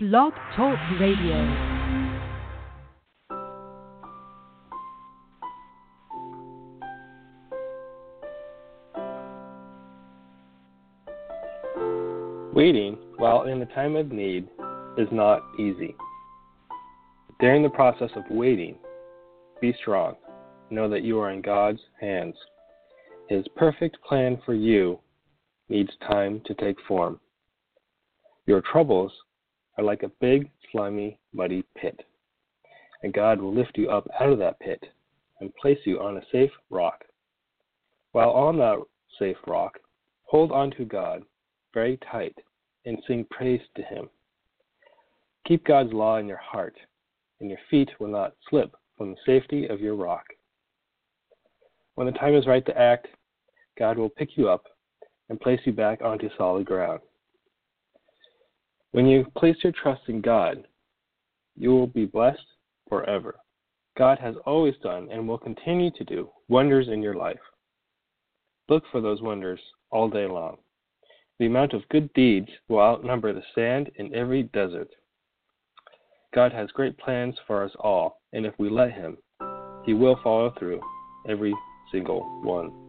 Blog Talk Radio. Waiting while in the time of need is not easy. During the process of waiting, be strong. Know that you are in God's hands. His perfect plan for you needs time to take form. Your troubles are like a big, slimy, muddy pit. And God will lift you up out of that pit and place you on a safe rock. While on that safe rock, hold on to God very tight and sing praise to Him. Keep God's law in your heart, and your feet will not slip from the safety of your rock. When the time is right to act, God will pick you up and place you back onto solid ground. When you place your trust in God, you will be blessed forever. God has always done and will continue to do wonders in your life. Look for those wonders all day long. The amount of good deeds will outnumber the sand in every desert. God has great plans for us all, and if we let Him, He will follow through every single one.